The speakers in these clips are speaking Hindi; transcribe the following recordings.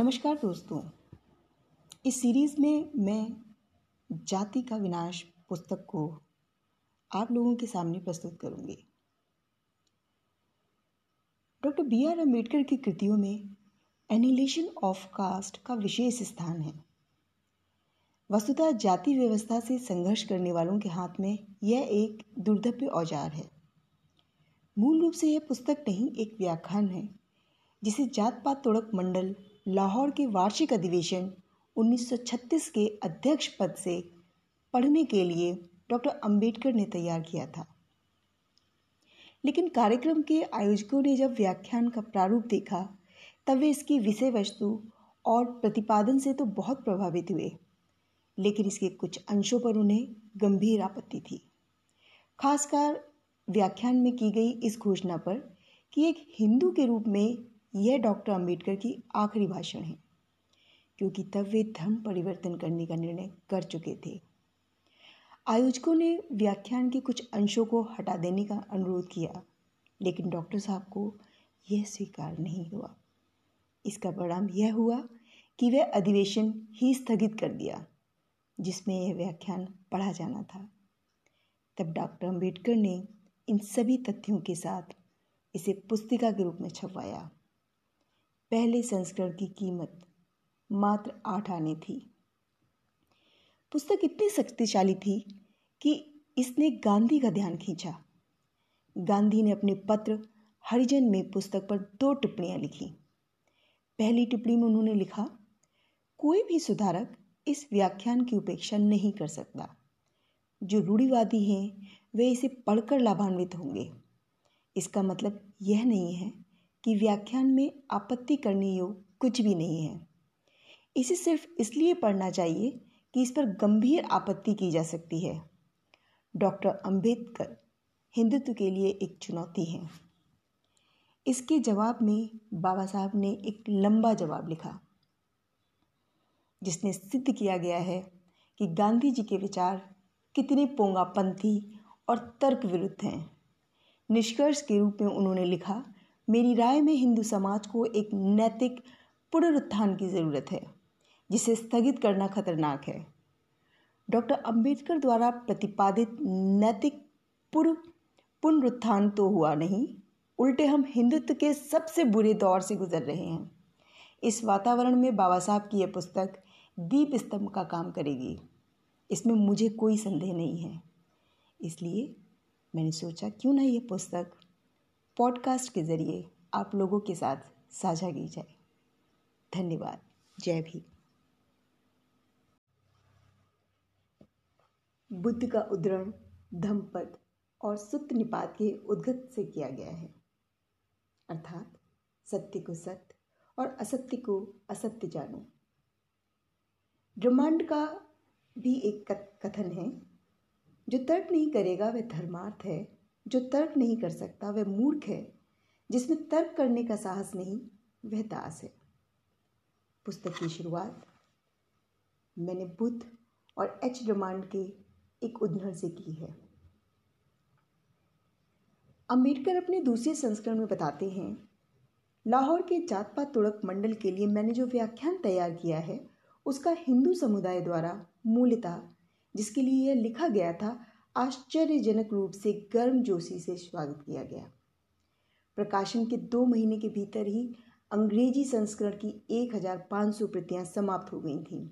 नमस्कार दोस्तों। इस सीरीज़ में मैं जाति का विनाश पुस्तक को आप लोगों के सामने प्रस्तुत करूँगी। डॉक्टर बी आर अंबेडकर की कृतियों में एनिलेशन ऑफ़ कास्ट का विशेष स्थान है। वस्तुतः जाति व्यवस्था से संघर्ष करने वालों के हाथ में यह एक दुर्दव्य औज़ार है। मूल रूप से यह पुस्तक नहीं, एक व्याख्यान है, जिसे जात पात तोड़क मंडल लाहौर के वार्षिक अधिवेशन 1936 के अध्यक्ष पद से पढ़ने के लिए डॉक्टर अंबेडकर ने तैयार किया था। लेकिन कार्यक्रम के आयोजकों ने जब व्याख्यान का प्रारूप देखा, तब वे इसकी विषय वस्तु और प्रतिपादन से तो बहुत प्रभावित हुए, लेकिन इसके कुछ अंशों पर उन्हें गंभीर आपत्ति थी। खासकर व्याख्यान में की गई इस घोषणा पर कि एक हिंदू के रूप में यह डॉक्टर अंबेडकर की आखिरी भाषण है, क्योंकि तब वे धर्म परिवर्तन करने का निर्णय कर चुके थे। आयोजकों ने व्याख्यान के कुछ अंशों को हटा देने का अनुरोध किया, लेकिन डॉक्टर साहब को यह स्वीकार नहीं हुआ। इसका परिणाम यह हुआ कि वह अधिवेशन ही स्थगित कर दिया, जिसमें यह व्याख्यान पढ़ा जाना था। तब डॉक्टर अंबेडकर ने इन सभी तथ्यों के साथ इसे पुस्तिका के रूप में छपवाया। पहले संस्करण की कीमत मात्र आठ आने थी। पुस्तक इतनी शक्तिशाली थी कि इसने गांधी का ध्यान खींचा। गांधी ने अपने पत्र हरिजन में पुस्तक पर दो टिप्पणियाँ लिखी। पहली टिप्पणी में उन्होंने लिखा, कोई भी सुधारक इस व्याख्यान की उपेक्षा नहीं कर सकता। जो रूढ़िवादी हैं, वे इसे पढ़कर लाभान्वित होंगे। इसका मतलब यह नहीं है कि व्याख्यान में आपत्ति करने योग कुछ भी नहीं है। इसे सिर्फ़ इसलिए पढ़ना चाहिए कि इस पर गंभीर आपत्ति की जा सकती है। डॉक्टर अंबेडकर हिंदुत्व के लिए एक चुनौती है। इसके जवाब में बाबा साहब ने एक लंबा जवाब लिखा, जिसने सिद्ध किया गया है कि गांधी जी के विचार कितने पोंगापंथी और तर्क विरुद्ध हैं। निष्कर्ष के रूप में उन्होंने लिखा मेरी राय में हिंदू समाज को एक नैतिक पुनरुत्थान की ज़रूरत है, जिसे स्थगित करना खतरनाक है। डॉक्टर अंबेडकर द्वारा प्रतिपादित नैतिक पूर्व पुनरुत्थान तो हुआ नहीं, उल्टे हम हिंदुत्व के सबसे बुरे दौर से गुजर रहे हैं। इस वातावरण में बाबा साहब की यह पुस्तक दीप स्तंभ का काम करेगी। इसमें मुझे कोई संदेह नहीं है। इसलिए मैंने सोचा, क्यों ना यह पुस्तक पॉडकास्ट के ज़रिए आप लोगों के साथ साझा की जाए। धन्यवाद। जय भी बुद्ध का उद्धरण धम्पद और सुत निपात के उद्गत से किया गया है। अर्थात, सत्य को सत्य और असत्य को असत्य जानो। ब्रह्मांड का भी एक कथन है, जो तर्क नहीं करेगा वह धर्मार्थ है। जो तर्क नहीं कर सकता, वह मूर्ख है, जिसमें तर्क करने का साहस नहीं, वह दास है। पुस्तक की शुरुआत, मैंने बुद्ध और एच ब्रह्मांड के एक उदाहरण से की है। अंबेडकर अपने दूसरे संस्करण में बताते हैं, लाहौर के जातपा तुड़क मंडल के लिए मैंने जो व्याख्यान तैयार किया है, उसका हिंदू समुदाय द्वारा मूलतः, जिसके लिए यह लिखा गया था आश्चर्यजनक रूप से गर्म जोशी से स्वागत किया गया। प्रकाशन के दो महीने के भीतर ही अंग्रेज़ी संस्करण की 1500 प्रतियाँ समाप्त हो गई थीं।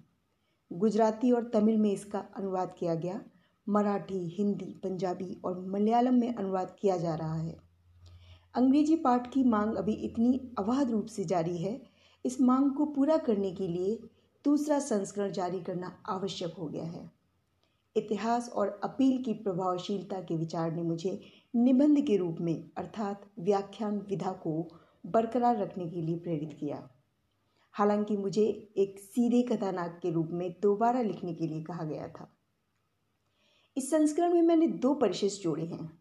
गुजराती और तमिल में इसका अनुवाद किया गया। मराठी, हिंदी, पंजाबी और मलयालम में अनुवाद किया जा रहा है। अंग्रेज़ी पाठ की मांग अभी इतनी अवाध रूप से जारी है, इस मांग को पूरा करने के लिए दूसरा संस्करण जारी करना आवश्यक हो गया है। इतिहास और अपील की प्रभावशीलता के विचार ने मुझे निबंध के रूप में, अर्थात व्याख्यान विधा को बरकरार रखने के लिए प्रेरित किया। हालाँकि मुझे एक सीधे कथानाक के रूप में दोबारा लिखने के लिए कहा गया था। इस संस्करण में मैंने दो परिशिष्ट जोड़े हैं।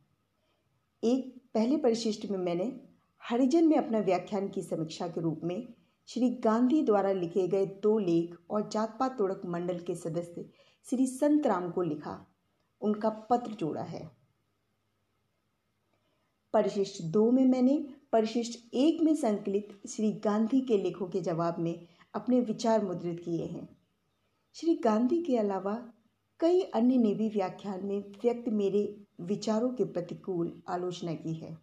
एक, पहले परिशिष्ट में मैंने हरिजन में अपना व्याख्यान की समीक्षा के रूप में श्री गांधी द्वारा लिखे गए दो लेख और जात पात तोड़क मंडल के सदस्य श्री संत राम को लिखा। उनका पत्र जोड़ा है। परिशिष्ट दो में मैंने, परिशिष्ट एक में संकलित श्री गांधी के लेखों के जवाब में अपने विचार मुद्रित किए हैं। श्री गांधी के अलावा कई अन्य ने भी व्याख्यान में व्यक्त मेरे विचारों के प्रतिकूल आलोचना की है।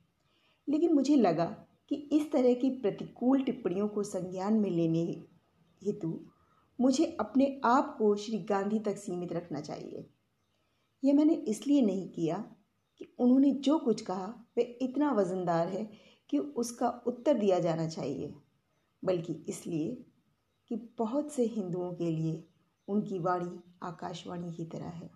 लेकिन मुझे लगा कि इस तरह की प्रतिकूल टिप्पणियों को संज्ञान में लेने हेतु मुझे अपने आप को श्री गांधी तक सीमित रखना चाहिए। यह मैंने इसलिए नहीं किया कि उन्होंने जो कुछ कहा, वह इतना वज़नदार है कि उसका उत्तर दिया जाना चाहिए, बल्कि इसलिए कि बहुत से हिंदुओं के लिए उनकी वाणी आकाशवाणी की तरह है।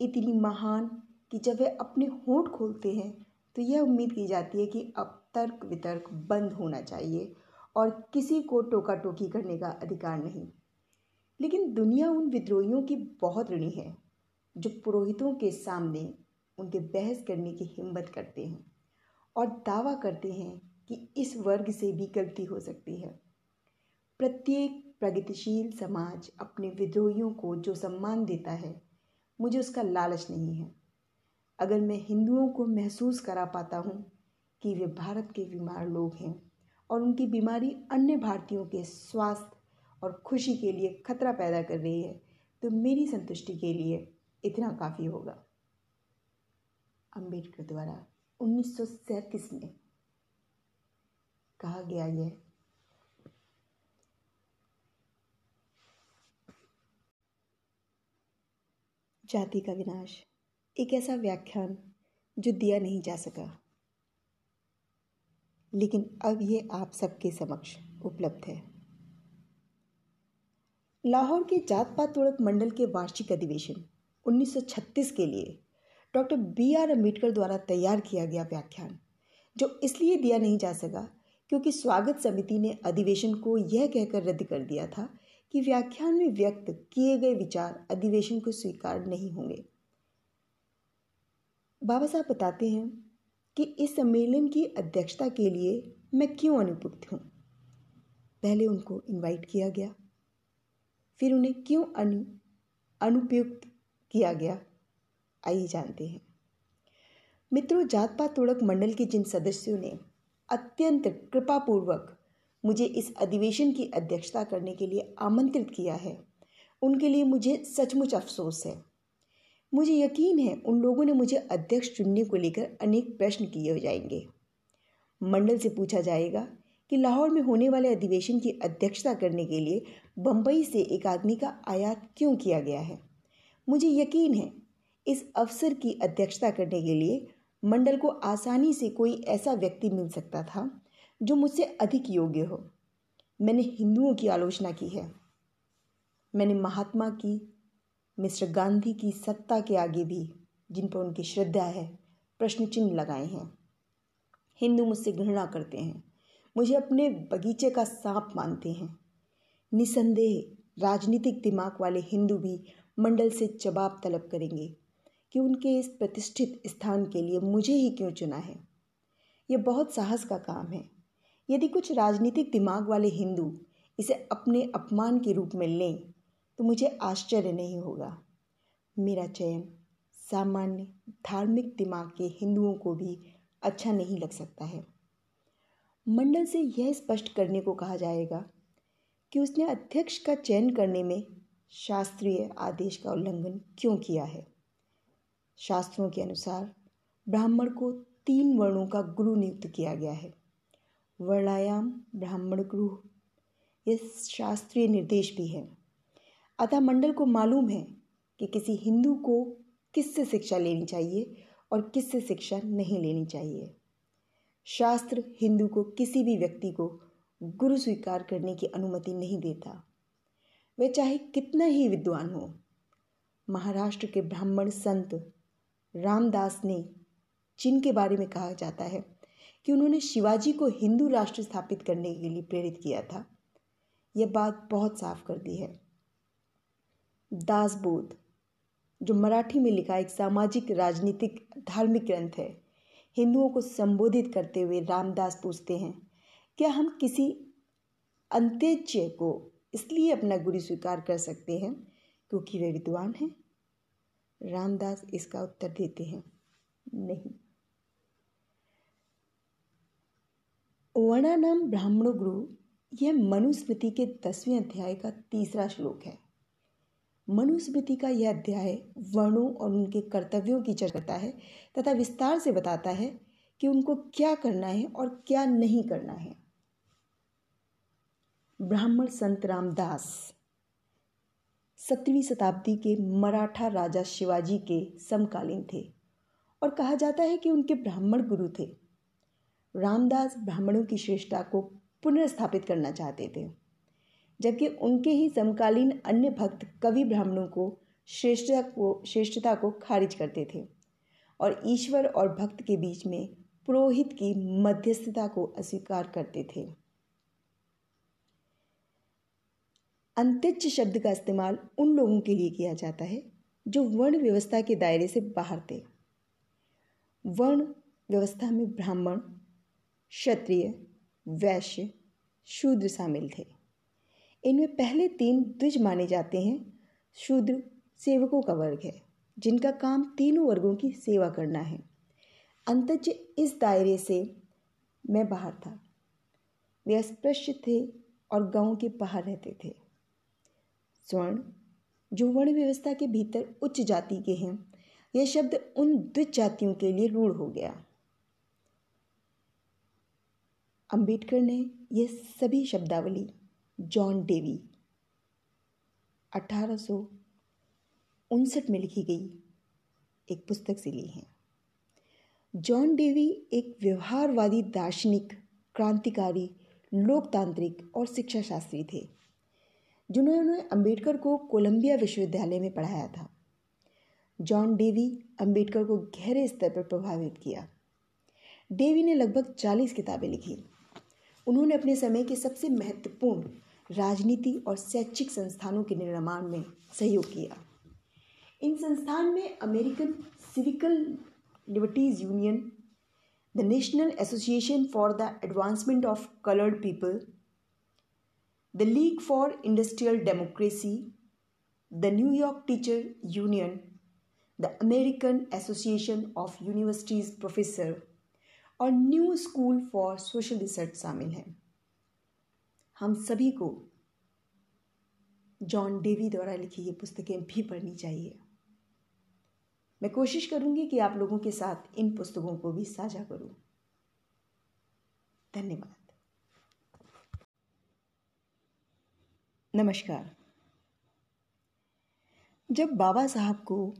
इतनी महान कि जब वे अपने होंठ खोलते हैं तो यह उम्मीद की जाती है कि अब तर्क वितर्क बंद होना चाहिए और किसी को टोका टोकी करने का अधिकार नहीं। लेकिन दुनिया उन विद्रोहियों की बहुत ऋणी है, जो पुरोहितों के सामने उनके बहस करने की हिम्मत करते हैं और दावा करते हैं कि इस वर्ग से भी गलती हो सकती है। प्रत्येक प्रगतिशील समाज अपने विद्रोहियों को जो सम्मान देता है, मुझे उसका लालच नहीं है। अगर मैं हिंदुओं को महसूस करा पाता हूँ कि वे भारत के बीमार लोग हैं और उनकी बीमारी अन्य भारतीयों के स्वास्थ्य और खुशी के लिए खतरा पैदा कर रही है तो मेरी संतुष्टि के लिए इतना काफ़ी होगा। अंबेडकर द्वारा उन्नीस में कहा गया यह, जाति का विनाश, एक ऐसा व्याख्यान जो दिया नहीं जा सका। लेकिन अब ये आप सबके समक्ष उपलब्ध है। लाहौर के जात पात तोड़क मंडल के वार्षिक अधिवेशन 1936 के लिए डॉक्टर बी आर अंबेडकर द्वारा तैयार किया गया व्याख्यान, जो इसलिए दिया नहीं जा सका क्योंकि स्वागत समिति ने अधिवेशन को यह कहकर रद्द कर दिया था कि व्याख्यान में व्यक्त किए गए विचार अधिवेशन को स्वीकार नहीं होंगे। बाबा साहब बताते हैं कि इस सम्मेलन की अध्यक्षता के लिए मैं क्यों अनुपयुक्त हूँ? पहले उनको इनवाइट किया गया। फिर उन्हें क्यों अनु, अनुपयुक्त किया गया? आइए जानते हैं। मित्रों जात पात तोड़क मंडल के जिन सदस्यों ने अत्यंत कृपापूर्वक मुझे इस अधिवेशन की अध्यक्षता करने के लिए आमंत्रित किया है, उनके लिए मुझे सचमुच अफसोस है। मुझे यकीन है, उन लोगों ने मुझे अध्यक्ष चुनने को लेकर अनेक प्रश्न किए हो जाएँगे। मंडल से पूछा जाएगा कि लाहौर में होने वाले अधिवेशन की अध्यक्षता करने के लिए बम्बई से एक आदमी का आयात क्यों किया गया है? मुझे यकीन है, इस अवसर की अध्यक्षता करने के लिए मंडल को आसानी से कोई ऐसा व्यक्ति मिल सकता था जो मुझसे अधिक योग्य हो। मैंने हिंदुओं की आलोचना की है। मैंने महात्मा की मिस्टर गांधी की सत्ता के आगे भी, जिन पर उनकी श्रद्धा है, प्रश्न चिन्ह लगाए हैं। हिंदू मुझसे घृणा करते हैं। मुझे अपने बगीचे का सांप मानते हैं। निसंदेह, राजनीतिक दिमाग वाले हिंदू भी मंडल से जवाब तलब करेंगे कि उनके इस प्रतिष्ठित स्थान के लिए मुझे ही क्यों चुना है। यह बहुत साहस का काम है। यदि कुछ राजनीतिक दिमाग वाले हिंदू इसे अपने अपमान के रूप में लें तो मुझे आश्चर्य नहीं होगा। मेरा चयन सामान्य, धार्मिक दिमाग के हिंदुओं को भी अच्छा नहीं लग सकता है। मंडल से यह स्पष्ट करने को कहा जाएगा कि उसने अध्यक्ष का चयन करने में शास्त्रीय आदेश का उल्लंघन क्यों किया है। शास्त्रों के अनुसार ब्राह्मण को तीन वर्णों का गुरु नियुक्त किया गया है। वर्णायाम, ब्राह्मण गुरु ये शास्त्रीय निर्देश भी हैं। अतः मंडल को मालूम है कि किसी हिंदू को किससे शिक्षा लेनी चाहिए और किससे शिक्षा नहीं लेनी चाहिए। शास्त्र हिंदू को किसी भी व्यक्ति को गुरु स्वीकार करने की अनुमति नहीं देता। वह चाहे कितना ही विद्वान हो, महाराष्ट्र के ब्राह्मण संत रामदास ने, जिनके बारे में कहा जाता है कि उन्होंने शिवाजी को हिंदू राष्ट्र स्थापित करने के लिए प्रेरित किया था, यह बात बहुत साफ़ कर दी है। दासबोध, जो मराठी में लिखा एक सामाजिक, राजनीतिक, धार्मिक ग्रंथ है। हिंदुओं को संबोधित करते हुए रामदास पूछते हैं, क्या हम किसी अंत्यज्य को इसलिए अपना गुरु स्वीकार कर सकते हैं क्योंकि वे विद्वान हैं? रामदास इसका उत्तर देते हैं, नहीं। वर्णानाम ब्राह्मणो गुरु, यह मनुस्मृति के दसवें अध्याय का तीसरा श्लोक है। मनुस्मृति का यह अध्याय वर्णों और उनके कर्तव्यों की चर्चा करता है तथा विस्तार से बताता है कि उनको क्या करना है और क्या नहीं करना है। ब्राह्मण संत रामदास, सत्रहवीं शताब्दी के मराठा राजा शिवाजी के समकालीन थे और कहा जाता है कि उनके ब्राह्मण गुरु थे। रामदास ब्राह्मणों की श्रेष्ठता को पुनर्स्थापित करना चाहते थे। जबकि उनके ही समकालीन अन्य भक्त कवि ब्राह्मणों को श्रेष्ठता को श्रेष्ठता को खारिज करते थे और ईश्वर और भक्त के बीच में पुरोहित की मध्यस्थता को अस्वीकार करते थे। अंत्यज शब्द का इस्तेमाल उन लोगों के लिए किया जाता है जो वर्ण व्यवस्था के दायरे से बाहर थे। वर्ण व्यवस्था में ब्राह्मण, क्षत्रिय, वैश्य, शूद्र शामिल थे। इनमें पहले तीन द्विज माने जाते हैं। शूद्र, सेवकों का वर्ग है, जिनका काम तीनों वर्गों की सेवा करना है। अंतज इस दायरे से, मैं बाहर था। वे अस्पृश्य थे और गाँव के बाहर रहते थे। स्वर्ण, जो वर्ण व्यवस्था के भीतर उच्च जाति के हैं, यह शब्द उन द्विज जातियों के लिए रूढ़ हो गया। अंबेडकर ने यह सभी शब्दावली जॉन डेवी। अठारह सौ उनसठ में लिखी गई एक पुस्तक से ली है। जॉन डेवी एक व्यवहारवादी, दार्शनिक, क्रांतिकारी, लोकतांत्रिक और शिक्षा शास्त्री थे, जिन्होंने अंबेडकर को कोलंबिया विश्वविद्यालय में पढ़ाया था। जॉन डेवी अंबेडकर को गहरे स्तर पर प्रभावित किया। डेवी ने लगभग चालीस किताबें लिखी। उन्होंने अपने समय के सबसे महत्वपूर्ण राजनीति और शैक्षिक संस्थानों के निर्माण में सहयोग किया। इन संस्थान में American civil liberties union, the national association for the advancement of coloured people, the league for industrial democracy, the New York teacher union, the American association of universities professor और new school for social research शामिल हैं। हम सभी को जॉन डेवी द्वारा लिखी ये पुस्तकें भी पढ़नी चाहिए। मैं कोशिश करूँगी कि आप लोगों के साथ इन पुस्तकों को भी साझा करूँ। धन्यवाद। नमस्कार। जब बाबा साहब को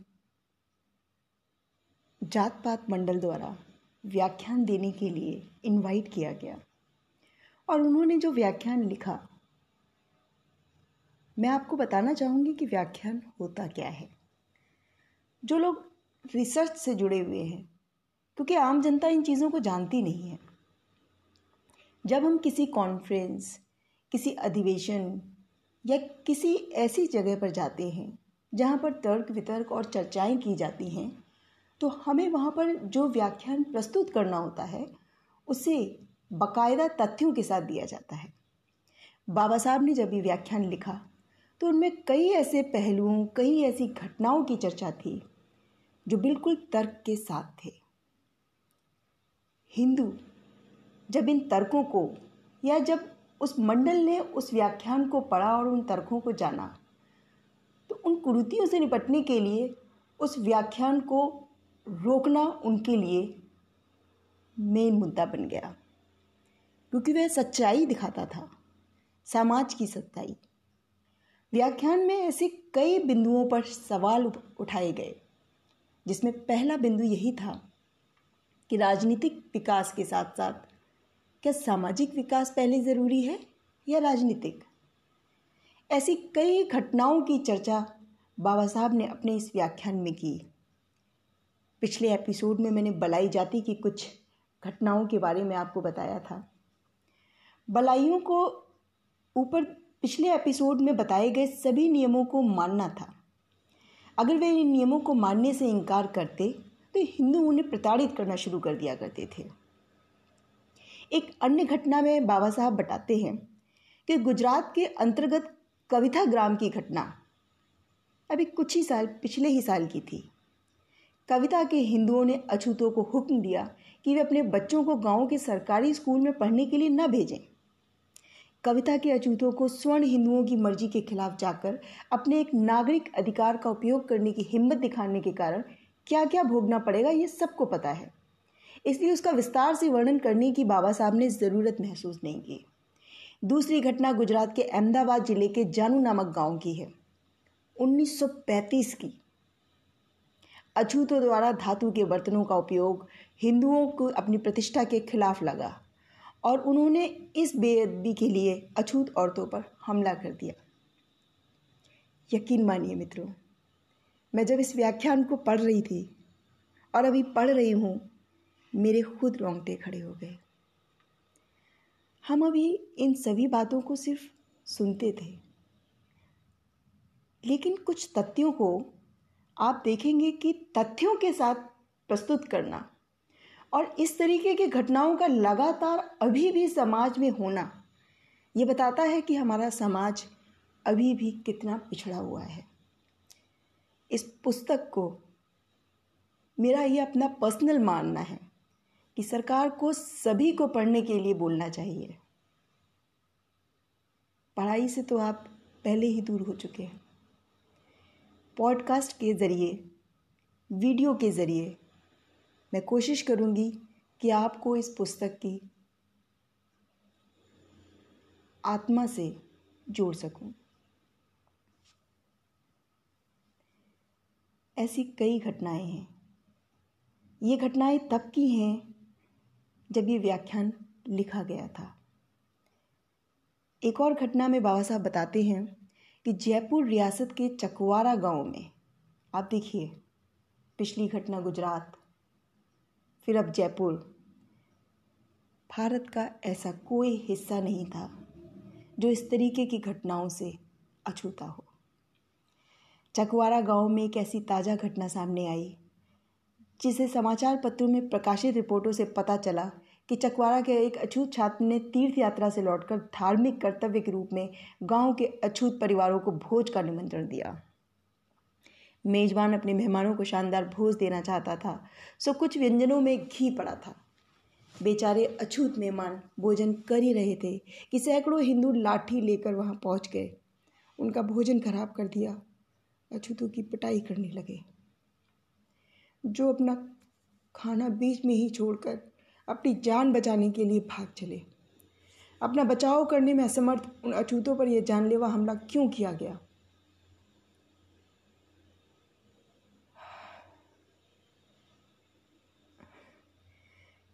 जात पात मंडल द्वारा व्याख्यान देने के लिए इनवाइट किया गया और उन्होंने जो व्याख्यान लिखा, मैं आपको बताना चाहूँगी कि व्याख्यान होता क्या है। जो लोग रिसर्च से जुड़े हुए हैं, क्योंकि आम जनता इन चीज़ों को जानती नहीं है। जब हम किसी कॉन्फ्रेंस किसी अधिवेशन या किसी ऐसी जगह पर जाते हैं, जहाँ पर तर्क वितर्क और चर्चाएँ की जाती हैं तो हमें वहाँ पर जो व्याख्यान प्रस्तुत करना होता है, उसे बाकायदा तथ्यों के साथ दिया जाता है। बाबा साहब ने जब ये व्याख्यान लिखा तो उनमें कई ऐसे पहलुओं, कई ऐसी घटनाओं की चर्चा थी, जो बिल्कुल तर्क के साथ थे। हिंदू जब इन तर्कों को, या जब उस मंडल ने उस व्याख्यान को पढ़ा और उन तर्कों को जाना तो उन कुरुतियों से निपटने के लिए, उस व्याख्यान को रोकना उनके लिए मेन मुद्दा बन गया। क्योंकि वह सच्चाई दिखाता था, समाज की सच्चाई। व्याख्यान में ऐसे कई बिंदुओं पर सवाल उठाए गए, जिसमें पहला बिंदु यही था कि राजनीतिक विकास के साथ साथ क्या सामाजिक विकास पहले ज़रूरी है या राजनीतिक? ऐसी कई घटनाओं की चर्चा बाबा साहब ने अपने इस व्याख्यान में की। पिछले एपिसोड में मैंने बलाई जाति की कुछ घटनाओं के बारे में आपको बताया था। बलाइयों को ऊपर पिछले एपिसोड में बताए गए सभी नियमों को मानना था। अगर वे इन नियमों को मानने से इनकार करते तो हिंदू उन्हें प्रताड़ित करना शुरू कर दिया करते थे। एक अन्य घटना में बाबा साहब बताते हैं कि गुजरात के अंतर्गत कविता ग्राम की घटना अभी कुछ ही साल, पिछले ही साल की थी। कविता के हिंदुओं ने अछूतों को हुक्म दिया कि वे अपने बच्चों को गाँव के सरकारी स्कूल में पढ़ने के लिए न भेजें। कविता के अछूतों को स्वर्ण हिंदुओं की मर्ज़ी के खिलाफ जाकर अपने एक नागरिक अधिकार का उपयोग करने की हिम्मत दिखाने के कारण क्या क्या भोगना पड़ेगा, ये सबको पता है। इसलिए उसका विस्तार से वर्णन करने की बाबा साहब ने ज़रूरत महसूस नहीं की। दूसरी घटना गुजरात के अहमदाबाद ज़िले के जानू नामक गाँव की है। 1935 की। अछूतों द्वारा धातु के बर्तनों का उपयोग हिंदुओं को अपनी प्रतिष्ठा के खिलाफ लगा। और उन्होंने इस बेअदबी के लिए अछूत औरतों पर हमला कर दिया। यकीन मानिए मित्रों, मैं जब इस व्याख्यान को पढ़ रही थी और अभी पढ़ रही हूँ, मेरे खुद रोंगटे खड़े हो गए। हम अभी इन सभी बातों को सिर्फ़ सुनते थे, लेकिन कुछ तथ्यों को आप देखेंगे कि तथ्यों के साथ प्रस्तुत करना और इस तरीके की घटनाओं का लगातार अभी भी समाज में होना, ये बताता है कि हमारा समाज अभी भी कितना पिछड़ा हुआ है। इस पुस्तक को मेरा ये अपना पर्सनल मानना है कि सरकार को सभी को पढ़ने के लिए बोलना चाहिए। पढ़ाई से तो आप पहले ही दूर हो चुके हैं। पॉडकास्ट के ज़रिए, वीडियो के ज़रिए मैं कोशिश करूँगी कि आपको इस पुस्तक की आत्मा से जोड़ सकूँ। ऐसी कई घटनाएँ हैं ये घटनाएँ तब की हैं जब ये व्याख्यान लिखा गया था एक और घटना में बाबा साहब बताते हैं कि जयपुर रियासत के चकवारा गाँव में, आप देखिए, पिछली घटना गुजरात फिर अब जयपुर। भारत का ऐसा कोई हिस्सा नहीं था जो इस तरीके की घटनाओं से अछूता हो। चकवारा गाँव में एक ऐसी ताज़ा घटना सामने आई, जिसे समाचार पत्रों में प्रकाशित रिपोर्टों से पता चला कि चकवारा के एक अछूत छात्र ने तीर्थ यात्रा से लौटकर धार्मिक कर्तव्य के रूप में गाँव के अछूत परिवारों को भोज का निमंत्रण दिया। मेज़बान अपने मेहमानों को शानदार भोज देना चाहता था। सो कुछ व्यंजनों में घी पड़ा था। बेचारे अछूत मेहमान भोजन कर ही रहे थे कि सैकड़ों हिंदू लाठी लेकर वहाँ पहुँच गए। उनका भोजन खराब कर दिया। अछूतों की पिटाई करने लगे। जो अपना खाना बीच में ही छोड़कर अपनी जान बचाने के लिए भाग चले। अपना बचाव करने में असमर्थ उन अछूतों पर यह जानलेवा हमला क्यों किया गया?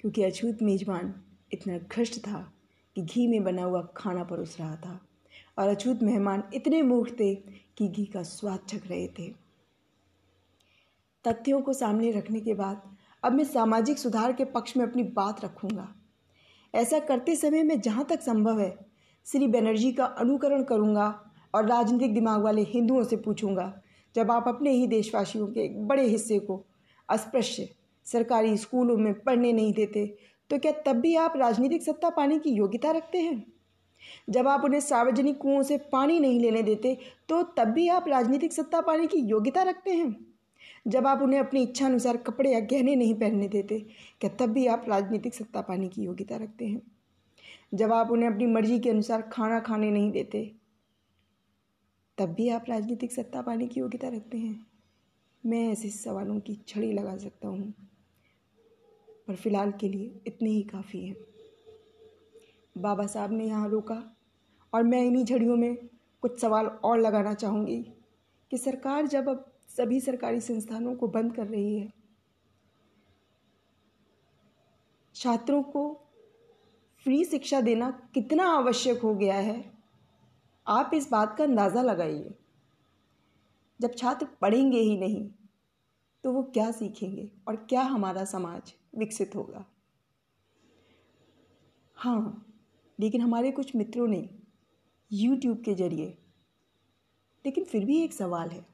क्योंकि अछूत मेज़बान इतना घृष्ट था कि घी में बना हुआ खाना परोस रहा था। और अछूत मेहमान इतने मूर्ख थे कि घी का स्वाद चख रहे थे। तथ्यों को सामने रखने के बाद अब मैं सामाजिक सुधार के पक्ष में अपनी बात रखूँगा। ऐसा करते समय मैं जहाँ तक संभव है, श्री बनर्जी का अनुकरण करूँगा और राजनीतिक दिमाग वाले हिंदुओं से पूछूँगा, जब आप अपने ही देशवासियों के एक बड़े हिस्से को अस्पृश्य सरकारी स्कूलों में पढ़ने नहीं देते तो क्या तब भी आप राजनीतिक सत्ता पाने की योग्यता रखते हैं? जब आप उन्हें सार्वजनिक कुओं से पानी नहीं लेने देते तो तब भी आप राजनीतिक सत्ता पाने की योग्यता रखते हैं? जब आप उन्हें अपनी इच्छा अनुसार कपड़े या गहने नहीं पहनने देते, क्या तब भी आप राजनीतिक सत्ता पाने की योग्यता रखते हैं? जब आप उन्हें अपनी मर्ज़ी के अनुसार खाना खाने नहीं देते, तब भी आप राजनीतिक सत्ता पाने की योग्यता रखते हैं? मैं ऐसे सवालों की छड़ी लगा सकता हूँ। पर फ़िलहाल के लिए इतने ही काफ़ी हैं। बाबा साहब ने यहाँ रोका और मैं इन्हीं झड़ियों में कुछ सवाल और लगाना चाहूँगी कि सरकार जब अब सभी सरकारी संस्थानों को बंद कर रही है, छात्रों को फ्री शिक्षा देना कितना आवश्यक हो गया है? आप इस बात का अंदाज़ा लगाइए। जब छात्र पढ़ेंगे ही नहीं तो वो क्या सीखेंगे और क्या हमारा समाज? विकसित होगा। हाँ लेकिन हमारे कुछ मित्रों ने यूट्यूब के ज़रिए, लेकिन फिर भी एक सवाल है,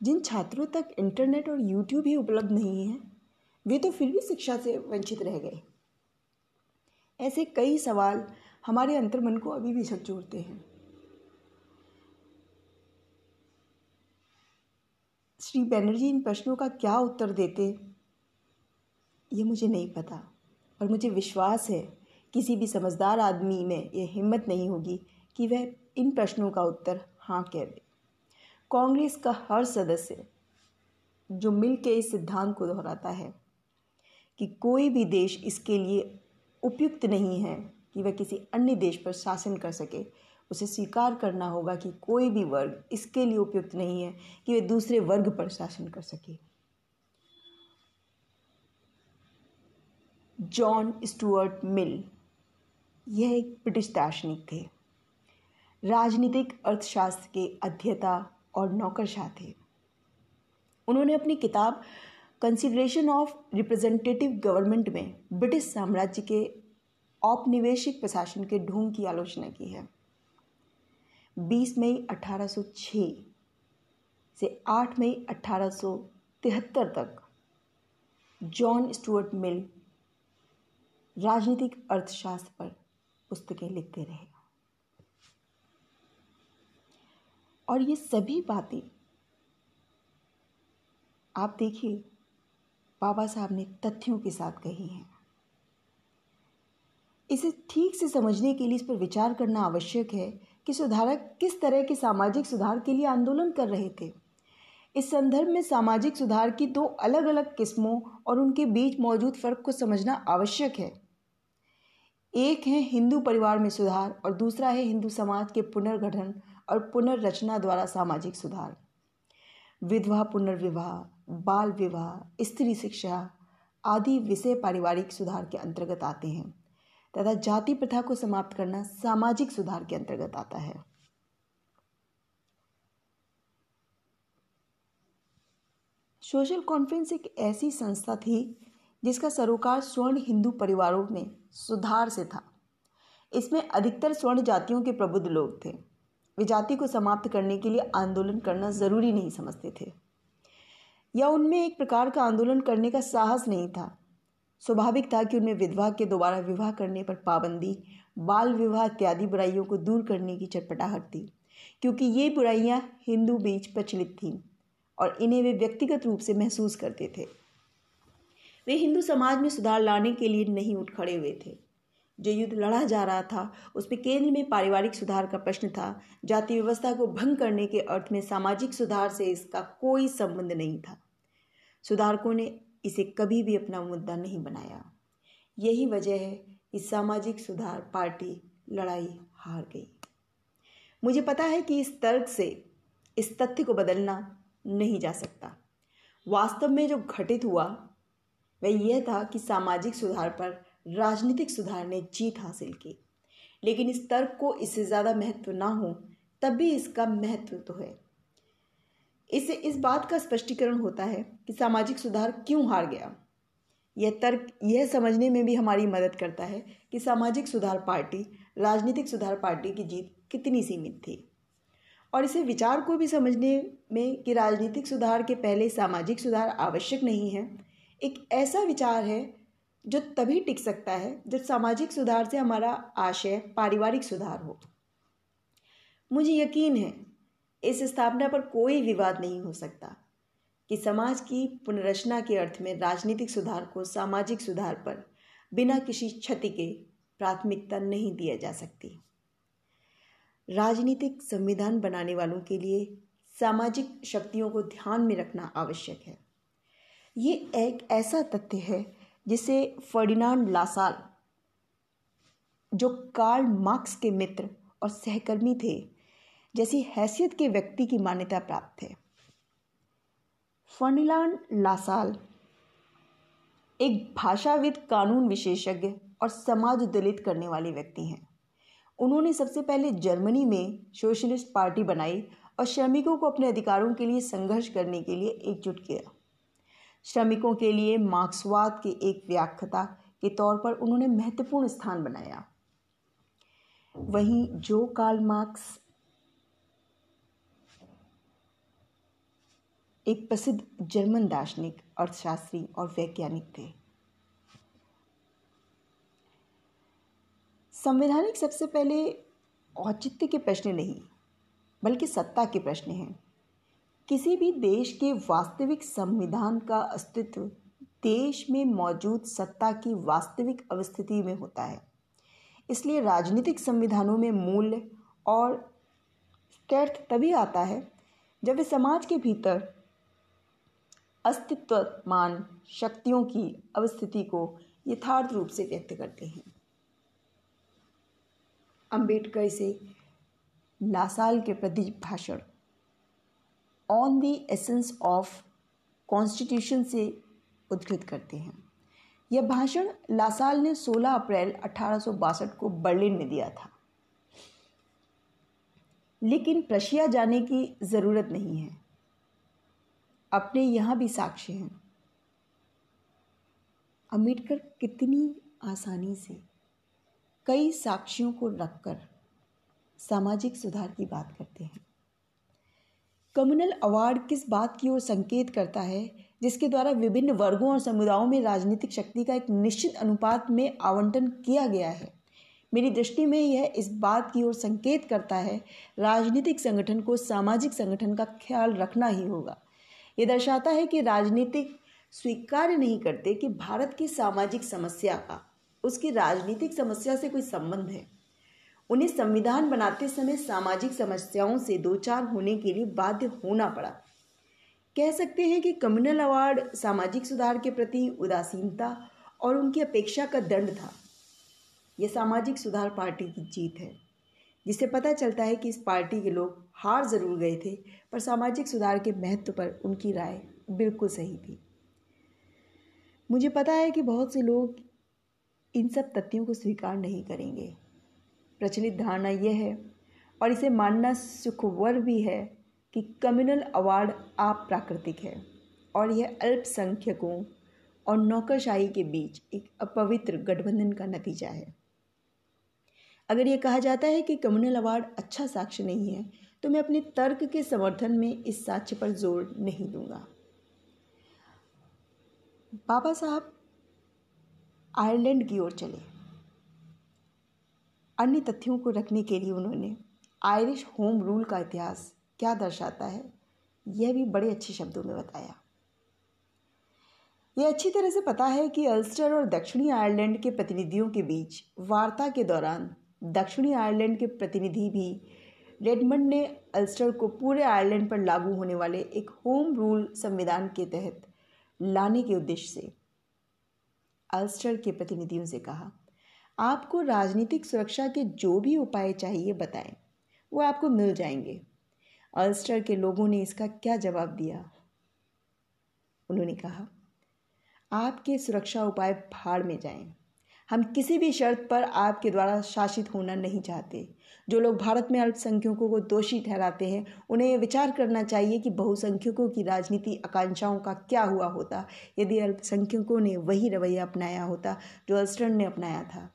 जिन छात्रों तक इंटरनेट और यूट्यूब ही उपलब्ध नहीं है, वे तो फिर भी शिक्षा से वंचित रह गए। ऐसे कई सवाल हमारे अंतर्मन को अभी भी झकझोरते हैं। श्री बैनर्जी इन प्रश्नों का क्या उत्तर देते ये मुझे नहीं पता। और मुझे विश्वास है, किसी भी समझदार आदमी में यह हिम्मत नहीं होगी कि वह इन प्रश्नों का उत्तर हाँ कह दे। कांग्रेस का हर सदस्य जो मिल के इस सिद्धांत को दोहराता है कि कोई भी देश इसके लिए उपयुक्त नहीं है कि वह किसी अन्य देश पर शासन कर सके, उसे स्वीकार करना होगा कि कोई भी वर्ग इसके लिए उपयुक्त नहीं है कि वह दूसरे वर्ग पर शासन कर सके। John Stuart Mill. यह एक ब्रिटिश दार्शनिक थे। राजनीतिक, अर्थशास्त्र के अध्येता और नौकरशाह थे। उन्होंने अपनी किताब कंसिडरेशन ऑफ़ रिप्रेजेंटेटिव गवर्नमेंट में ब्रिटिश साम्राज्य के औपनिवेशिक प्रशासन के ढोंग की आलोचना की है। 20 मई 1806 से 8 मई 1873 तक जॉन स्टुअर्ट मिल राजनीतिक अर्थशास्त्र पर पुस्तकें लिखते रहे। और ये सभी बातें आप देखिए, बाबा साहब ने तथ्यों के साथ कही हैं। इसे ठीक से समझने के लिए इस पर विचार करना आवश्यक है कि सुधारक किस तरह के सामाजिक सुधार के लिए आंदोलन कर रहे थे। इस संदर्भ में सामाजिक सुधार की दो अलग अलग किस्मों और उनके बीच मौजूद फ़र्क को समझना आवश्यक है। एक है हिंदू परिवार में सुधार और दूसरा है हिंदू समाज के पुनर्गठन और पुनर्रचना द्वारा सामाजिक सुधार। विधवा पुनर्विवाह, बाल विवाह, स्त्री शिक्षा आदि विषय पारिवारिक सुधार के अंतर्गत आते हैं तथा जाति प्रथा को समाप्त करना सामाजिक सुधार के अंतर्गत आता है। सोशल कॉन्फ्रेंस एक ऐसी संस्था थी जिसका सरोकार स्वर्ण हिंदू परिवारों में सुधार से था। इसमें अधिकतर स्वर्ण जातियों के प्रबुद्ध लोग थे। वे जाति को समाप्त करने के लिए आंदोलन करना ज़रूरी नहीं समझते थे। या उनमें एक प्रकार का आंदोलन करने का साहस नहीं था। स्वाभाविक था कि उनमें विधवा के दोबारा विवाह करने पर पाबंदी, बाल विवाह इत्यादि बुराइयों को दूर करने की चटपटाहट थी, क्योंकि ये बुराइयाँ हिंदू बीच प्रचलित थीं और इन्हें वे व्यक्तिगत रूप से महसूस करते थे। वे हिंदू समाज में सुधार लाने के लिए नहीं उठ खड़े हुए थे। जो युद्ध लड़ा जा रहा था, उसमें केंद्र में पारिवारिक सुधार का प्रश्न था। जाति व्यवस्था को भंग करने के अर्थ में सामाजिक सुधार से इसका कोई संबंध नहीं था। सुधारकों ने इसे कभी भी अपना मुद्दा नहीं बनाया। यही वजह है कि सामाजिक सुधार पार्टी लड़ाई हार गई। मुझे पता है कि इस तर्क से इस तथ्य को बदलना नहीं जा सकता। वास्तव में जो घटित हुआ वह यह था कि सामाजिक सुधार पर राजनीतिक सुधार ने जीत हासिल की। लेकिन इस तर्क को इससे ज़्यादा महत्व ना हो, तब भी इसका महत्व तो है। इससे इस बात का स्पष्टीकरण होता है कि सामाजिक सुधार क्यों हार गया। यह तर्क, यह समझने में भी हमारी मदद करता है कि सामाजिक सुधार पार्टी, राजनीतिक सुधार पार्टी की जीत कितनी सीमित थी। और इसे विचार को भी समझने में कि राजनीतिक सुधार के पहले सामाजिक सुधार आवश्यक नहीं है एक ऐसा विचार है जो तभी टिक सकता है जब सामाजिक सुधार से हमारा आशय पारिवारिक सुधार हो। मुझे यकीन है, इस स्थापना पर कोई विवाद नहीं हो सकता कि समाज की पुनर्रचना के अर्थ में राजनीतिक सुधार को सामाजिक सुधार पर बिना किसी क्षति के प्राथमिकता नहीं दिया जा सकती। राजनीतिक संविधान बनाने वालों के लिए सामाजिक शक्तियों को ध्यान में रखना आवश्यक है। ये एक ऐसा तथ्य है जिसे फर्डिनांड लासाल, जो कार्ल मार्क्स के मित्र और सहकर्मी थे, जैसी हैसियत के व्यक्ति की मान्यता प्राप्त थे फर्डिनांड लासाल एक भाषाविद, कानून विशेषज्ञ और समाज दलित करने वाले व्यक्ति हैं। उन्होंने सबसे पहले जर्मनी में सोशलिस्ट पार्टी बनाई और श्रमिकों को अपने अधिकारों के लिए संघर्ष करने के लिए एकजुट किया। श्रमिकों के लिए मार्क्सवाद के एक व्याख्याता के तौर पर उन्होंने महत्वपूर्ण स्थान बनाया। वहीं जो कार्ल मार्क्स एक प्रसिद्ध जर्मन दार्शनिक, अर्थशास्त्री और वैज्ञानिक थे। संवैधानिक सबसे पहले औचित्य के प्रश्न नहीं, बल्कि सत्ता के प्रश्न हैं। किसी भी देश के वास्तविक संविधान का अस्तित्व देश में मौजूद सत्ता की वास्तविक अवस्थिति में होता है। इसलिए राजनीतिक संविधानों में मूल्य और स्टैर्थ तभी आता है जब वे समाज के भीतर अस्तित्वमान शक्तियों की अवस्थिति को यथार्थ रूप से व्यक्त करते हैं। अंबेडकर इसे लासाल के प्रति भाषण on the essence of constitution से उद्धृत करते हैं। यह भाषण लासाल ने 16 अप्रैल अठारह सौ बासठ को बर्लिन में दिया था। लेकिन प्रशिया जाने की ज़रूरत नहीं है। अपने यहाँ भी साक्ष्य हैं। अंबेडकर कितनी आसानी से कई साक्षियों को रखकर सामाजिक सुधार की बात करते हैं। कम्युनल अवार्ड किस बात की ओर संकेत करता है, जिसके द्वारा विभिन्न वर्गों और समुदायों में राजनीतिक शक्ति का एक निश्चित अनुपात में आवंटन किया गया है? मेरी दृष्टि में यह इस बात की ओर संकेत करता है, राजनीतिक संगठन को सामाजिक संगठन का ख्याल रखना ही होगा। यह दर्शाता है कि राजनीतिक स्वीकार नहीं करते कि भारत की सामाजिक समस्या का, उसकी राजनीतिक समस्या से कोई संबंध है। उन्हें संविधान बनाते समय सामाजिक समस्याओं से दो चार होने के लिए बाध्य होना पड़ा। कह सकते हैं कि कम्युनल अवार्ड सामाजिक सुधार के प्रति उदासीनता और उनकी अपेक्षा का दंड था। यह सामाजिक सुधार पार्टी की जीत है, जिससे पता चलता है कि इस पार्टी के लोग हार ज़रूर गए थे, पर सामाजिक सुधार के महत्व पर उनकी राय बिल्कुल सही थी। मुझे पता है कि बहुत से लोग इन सब तथ्यों को स्वीकार नहीं करेंगे। प्रचलित धारणा यह है, और इसे मानना सुखवर भी है कि कम्युनल अवार्ड आप प्राकृतिक है, और यह अल्पसंख्यकों और नौकरशाही के बीच एक अपवित्र गठबंधन का नतीजा है। अगर यह कहा जाता है कि कम्युनल अवार्ड अच्छा साक्ष्य नहीं है तो मैं अपने तर्क के समर्थन में इस साक्ष्य पर ज़ोर नहीं दूँगा। बाबा साहब, आयरलैंड की ओर चले। अन्य तथ्यों को रखने के लिए उन्होंने आयरिश होम रूल का इतिहास क्या दर्शाता है, यह भी बड़े अच्छे शब्दों में बताया। यह अच्छी तरह से पता है कि अल्स्टर और दक्षिणी आयरलैंड के प्रतिनिधियों के बीच वार्ता के दौरान दक्षिणी आयरलैंड के प्रतिनिधि भी रेडमंड ने अल्स्टर को पूरे आयरलैंड पर लागू होने वाले एक होम रूल संविधान के तहत लाने के उद्देश्य से अल्स्टर के प्रतिनिधियों से कहा। आपको राजनीतिक सुरक्षा के जो भी उपाय चाहिए बताएँ, वो आपको मिल जाएँगे। अल्स्टर के लोगों ने इसका क्या जवाब दिया? उन्होंने कहा, आपके सुरक्षा उपाय भाड़ में जाएँ। हम किसी भी शर्त पर आपके द्वारा शासित होना नहीं चाहते। जो लोग भारत में अल्पसंख्यकों को दोषी ठहराते हैं, उन्हें यह विचार करना चाहिए कि बहुसंख्यकों की राजनीति आकांक्षाओं का क्या हुआ होता। यदि अल्पसंख्यकों ने वही रवैया अपनाया होता, जो अल्स्टर ने अपनाया था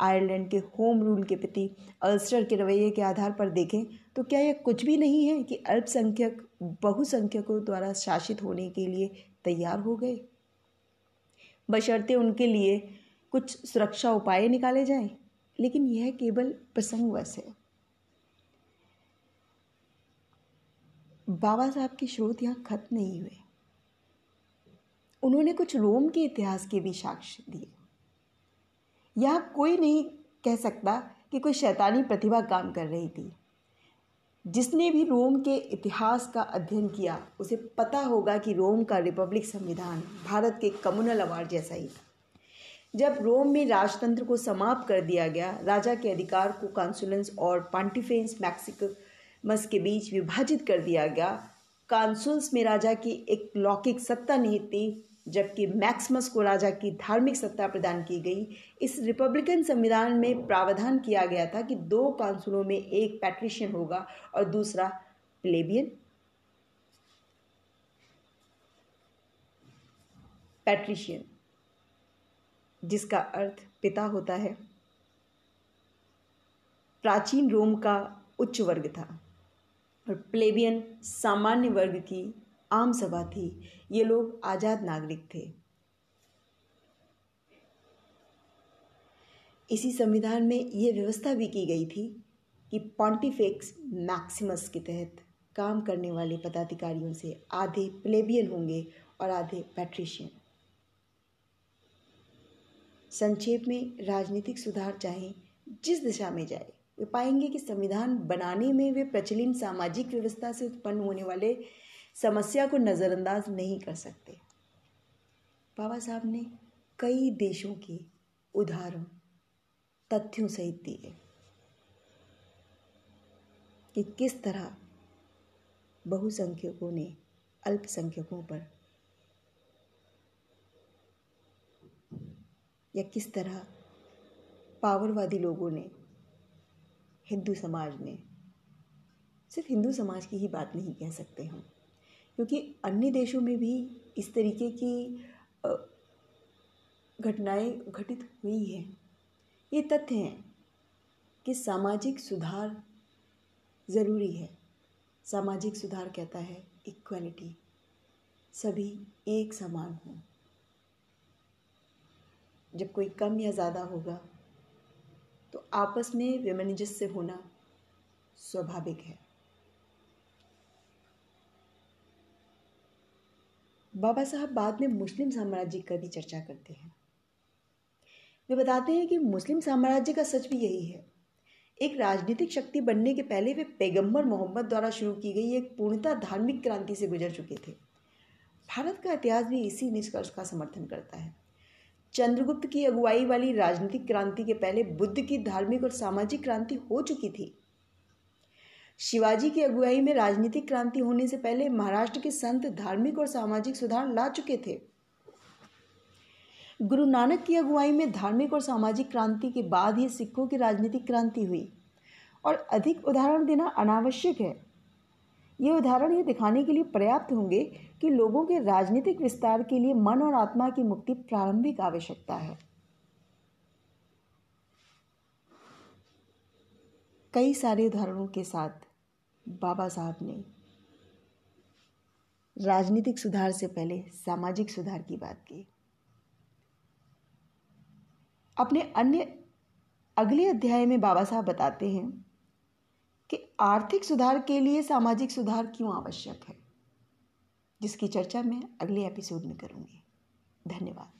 आयरलैंड के होम रूल के प्रति, अल्स्टर के रवैये के आधार पर देखें तो क्या यह कुछ भी नहीं है कि अल्पसंख्यक, बहुसंख्यकों द्वारा शासित होने के लिए तैयार हो गए? बशर्ते उनके लिए कुछ सुरक्षा उपाय निकाले जाएँ, लेकिन यह केवल प्रसंगवश है। बाबा साहब के स्रोत यहाँ खत्म नहीं हुए। उन्होंने कुछ रोम के इतिहास के भी साक्ष्य दिए। यहाँ कोई नहीं कह सकता कि कोई शैतानी प्रतिभा काम कर रही थी। जिसने भी रोम के इतिहास का अध्ययन किया, उसे पता होगा कि रोम का रिपब्लिक संविधान भारत के कम्युनल अवार्ड जैसा ही था। जब रोम में राजतंत्र को समाप्त कर दिया गया, राजा के अधिकार को कॉन्सुलेंस और पांटिफेंस मैक्सिकमस के बीच विभाजित कर दिया गया, कांसुल्स में राजा की एक लौकिक सत्ता नहीं थी जबकि मैक्समस को राजा की धार्मिक सत्ता प्रदान की गई। इस रिपब्लिकन संविधान में प्रावधान किया गया था कि दो काउंसिलों में एक पैट्रिशियन होगा और दूसरा प्लेबियन। पैट्रिशियन, जिसका अर्थ पिता होता है। प्राचीन रोम का उच्च वर्ग था और प्लेबियन सामान्य वर्ग की आम सभा थी। ये लोग आज़ाद नागरिक थे। इसी संविधान में यह व्यवस्था भी की गई थी कि पॉन्टिफेक्स मैक्सिमस के तहत काम करने वाले पदाधिकारियों से आधे प्लेबियन होंगे और आधे पैट्रिशियन संक्षेप में, राजनीतिक सुधार चाहे, जिस दिशा में जाए, वे पाएँगे कि संविधान बनाने में वे प्रचलित सामाजिक व्यवस्था से उत्पन्न होने वाले समस्या को नज़रअंदाज नहीं कर सकते। बाबा साहब ने कई देशों के उदाहरण, तथ्यों सहित दिए। कि किस तरह बहुसंख्यकों ने अल्पसंख्यकों पर या किस तरह पावरवादी लोगों ने हिंदू समाज में सिर्फ़ हिंदू समाज की ही बात नहीं कह सकते हम। क्योंकि अन्य देशों में भी इस तरीके की घटनाएँ घटित हुई हैं। ये तथ्य हैं कि सामाजिक सुधार ज़रूरी है। सामाजिक सुधार कहता है इक्वलिटी सभी एक समान हों। जब कोई कम या ज़्यादा होगा तो आपस में विमनजस्य होना स्वाभाविक है। बाबा साहब बाद में मुस्लिम साम्राज्य का भी चर्चा करते हैं। वे बताते हैं कि मुस्लिम साम्राज्य का सच भी यही है। एक राजनीतिक शक्ति बनने के पहले वे पैगंबर मोहम्मद द्वारा शुरू की गई एक पूर्णतः धार्मिक क्रांति से गुजर चुके थे। भारत का इतिहास भी इसी निष्कर्ष का समर्थन करता है। चंद्रगुप्त की अगुवाई वाली राजनीतिक क्रांति के पहले बुद्ध की धार्मिक और सामाजिक क्रांति हो चुकी थी। शिवाजी की अगुवाई में राजनीतिक क्रांति होने से पहले महाराष्ट्र के संत धार्मिक और सामाजिक सुधार ला चुके थे। गुरु नानक की अगुवाई में धार्मिक और सामाजिक क्रांति के बाद ही सिखों की राजनीतिक क्रांति हुई। और अधिक उदाहरण देना अनावश्यक है। ये उदाहरण ये दिखाने के लिए पर्याप्त होंगे कि लोगों के राजनीतिक विस्तार के लिए मन और आत्मा की मुक्ति प्रारंभिक आवश्यकता है। कई सारे उदाहरणों के साथ बाबा साहब ने राजनीतिक सुधार से पहले सामाजिक सुधार की बात की। अपने अन्य, अगले अध्याय में बाबा साहब बताते हैं कि आर्थिक सुधार के लिए सामाजिक सुधार क्यों आवश्यक है, जिसकी चर्चा मैं अगले एपिसोड में करूँगी। धन्यवाद।